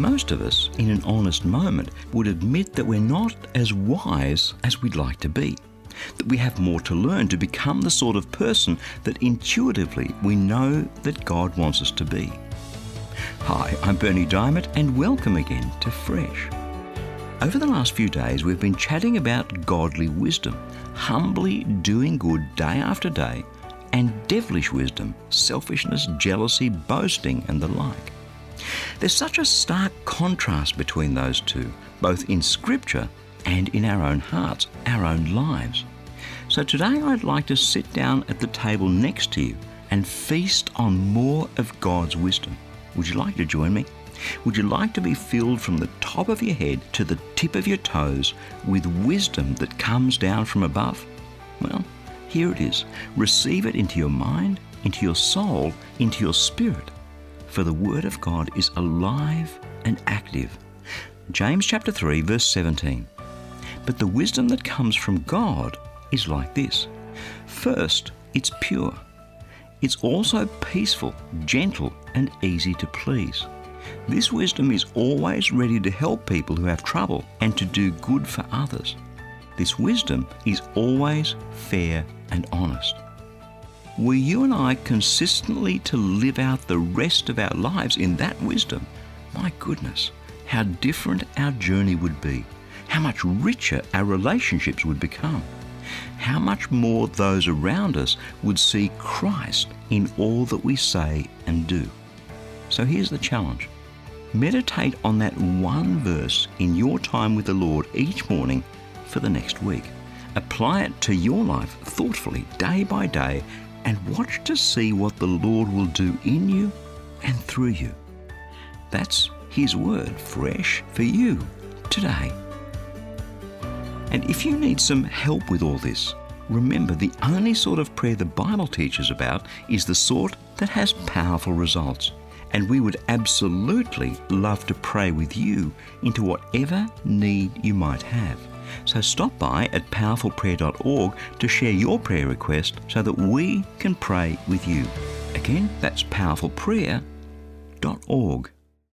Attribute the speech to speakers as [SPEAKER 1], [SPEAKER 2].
[SPEAKER 1] Most of us, in an honest moment, would admit that we're not as wise as we'd like to be. That we have more to learn to become the sort of person that intuitively we know that God wants us to be. Hi, I'm Bernie Dymet, and welcome again to Fresh. Over the last few days, we've been chatting about godly wisdom, humbly doing good day after day, and devilish wisdom, selfishness, jealousy, boasting, and the like. There's such a stark contrast between those two, both in Scripture and in our own hearts, our own lives. So today I'd like to sit down at the table next to you and feast on more of God's wisdom. Would you like to join me? Would you like to be filled from the top of your head to the tip of your toes with wisdom that comes down from above? Well, here it is. Receive it into your mind, into your soul, into your spirit for the Word of God is alive and active. James chapter 3, verse 17. But the wisdom that comes from God is like this First, it's pure. It's also peaceful, gentle, and easy to please. This wisdom is always ready to help people who have trouble and to do good for others. This wisdom is always fair and honest were you and I consistently to live out the rest of our lives in that wisdom, my goodness, how different our journey would be, how much richer our relationships would become, how much more those around us would see Christ in all that we say and do. So here's the challenge meditate on that one verse in your time with the Lord each morning for the next week. Apply it to your life thoughtfully, day by day, and watch to see what the Lord will do in you and through you. That's His word fresh for you today. And if you need some help with all this, remember the only sort of prayer the Bible teaches about is the sort that has powerful results. And we would absolutely love to pray with you into whatever need you might have. So stop by at powerfulprayer.org to share your prayer request so that we can pray with you. Again, that's powerfulprayer.org.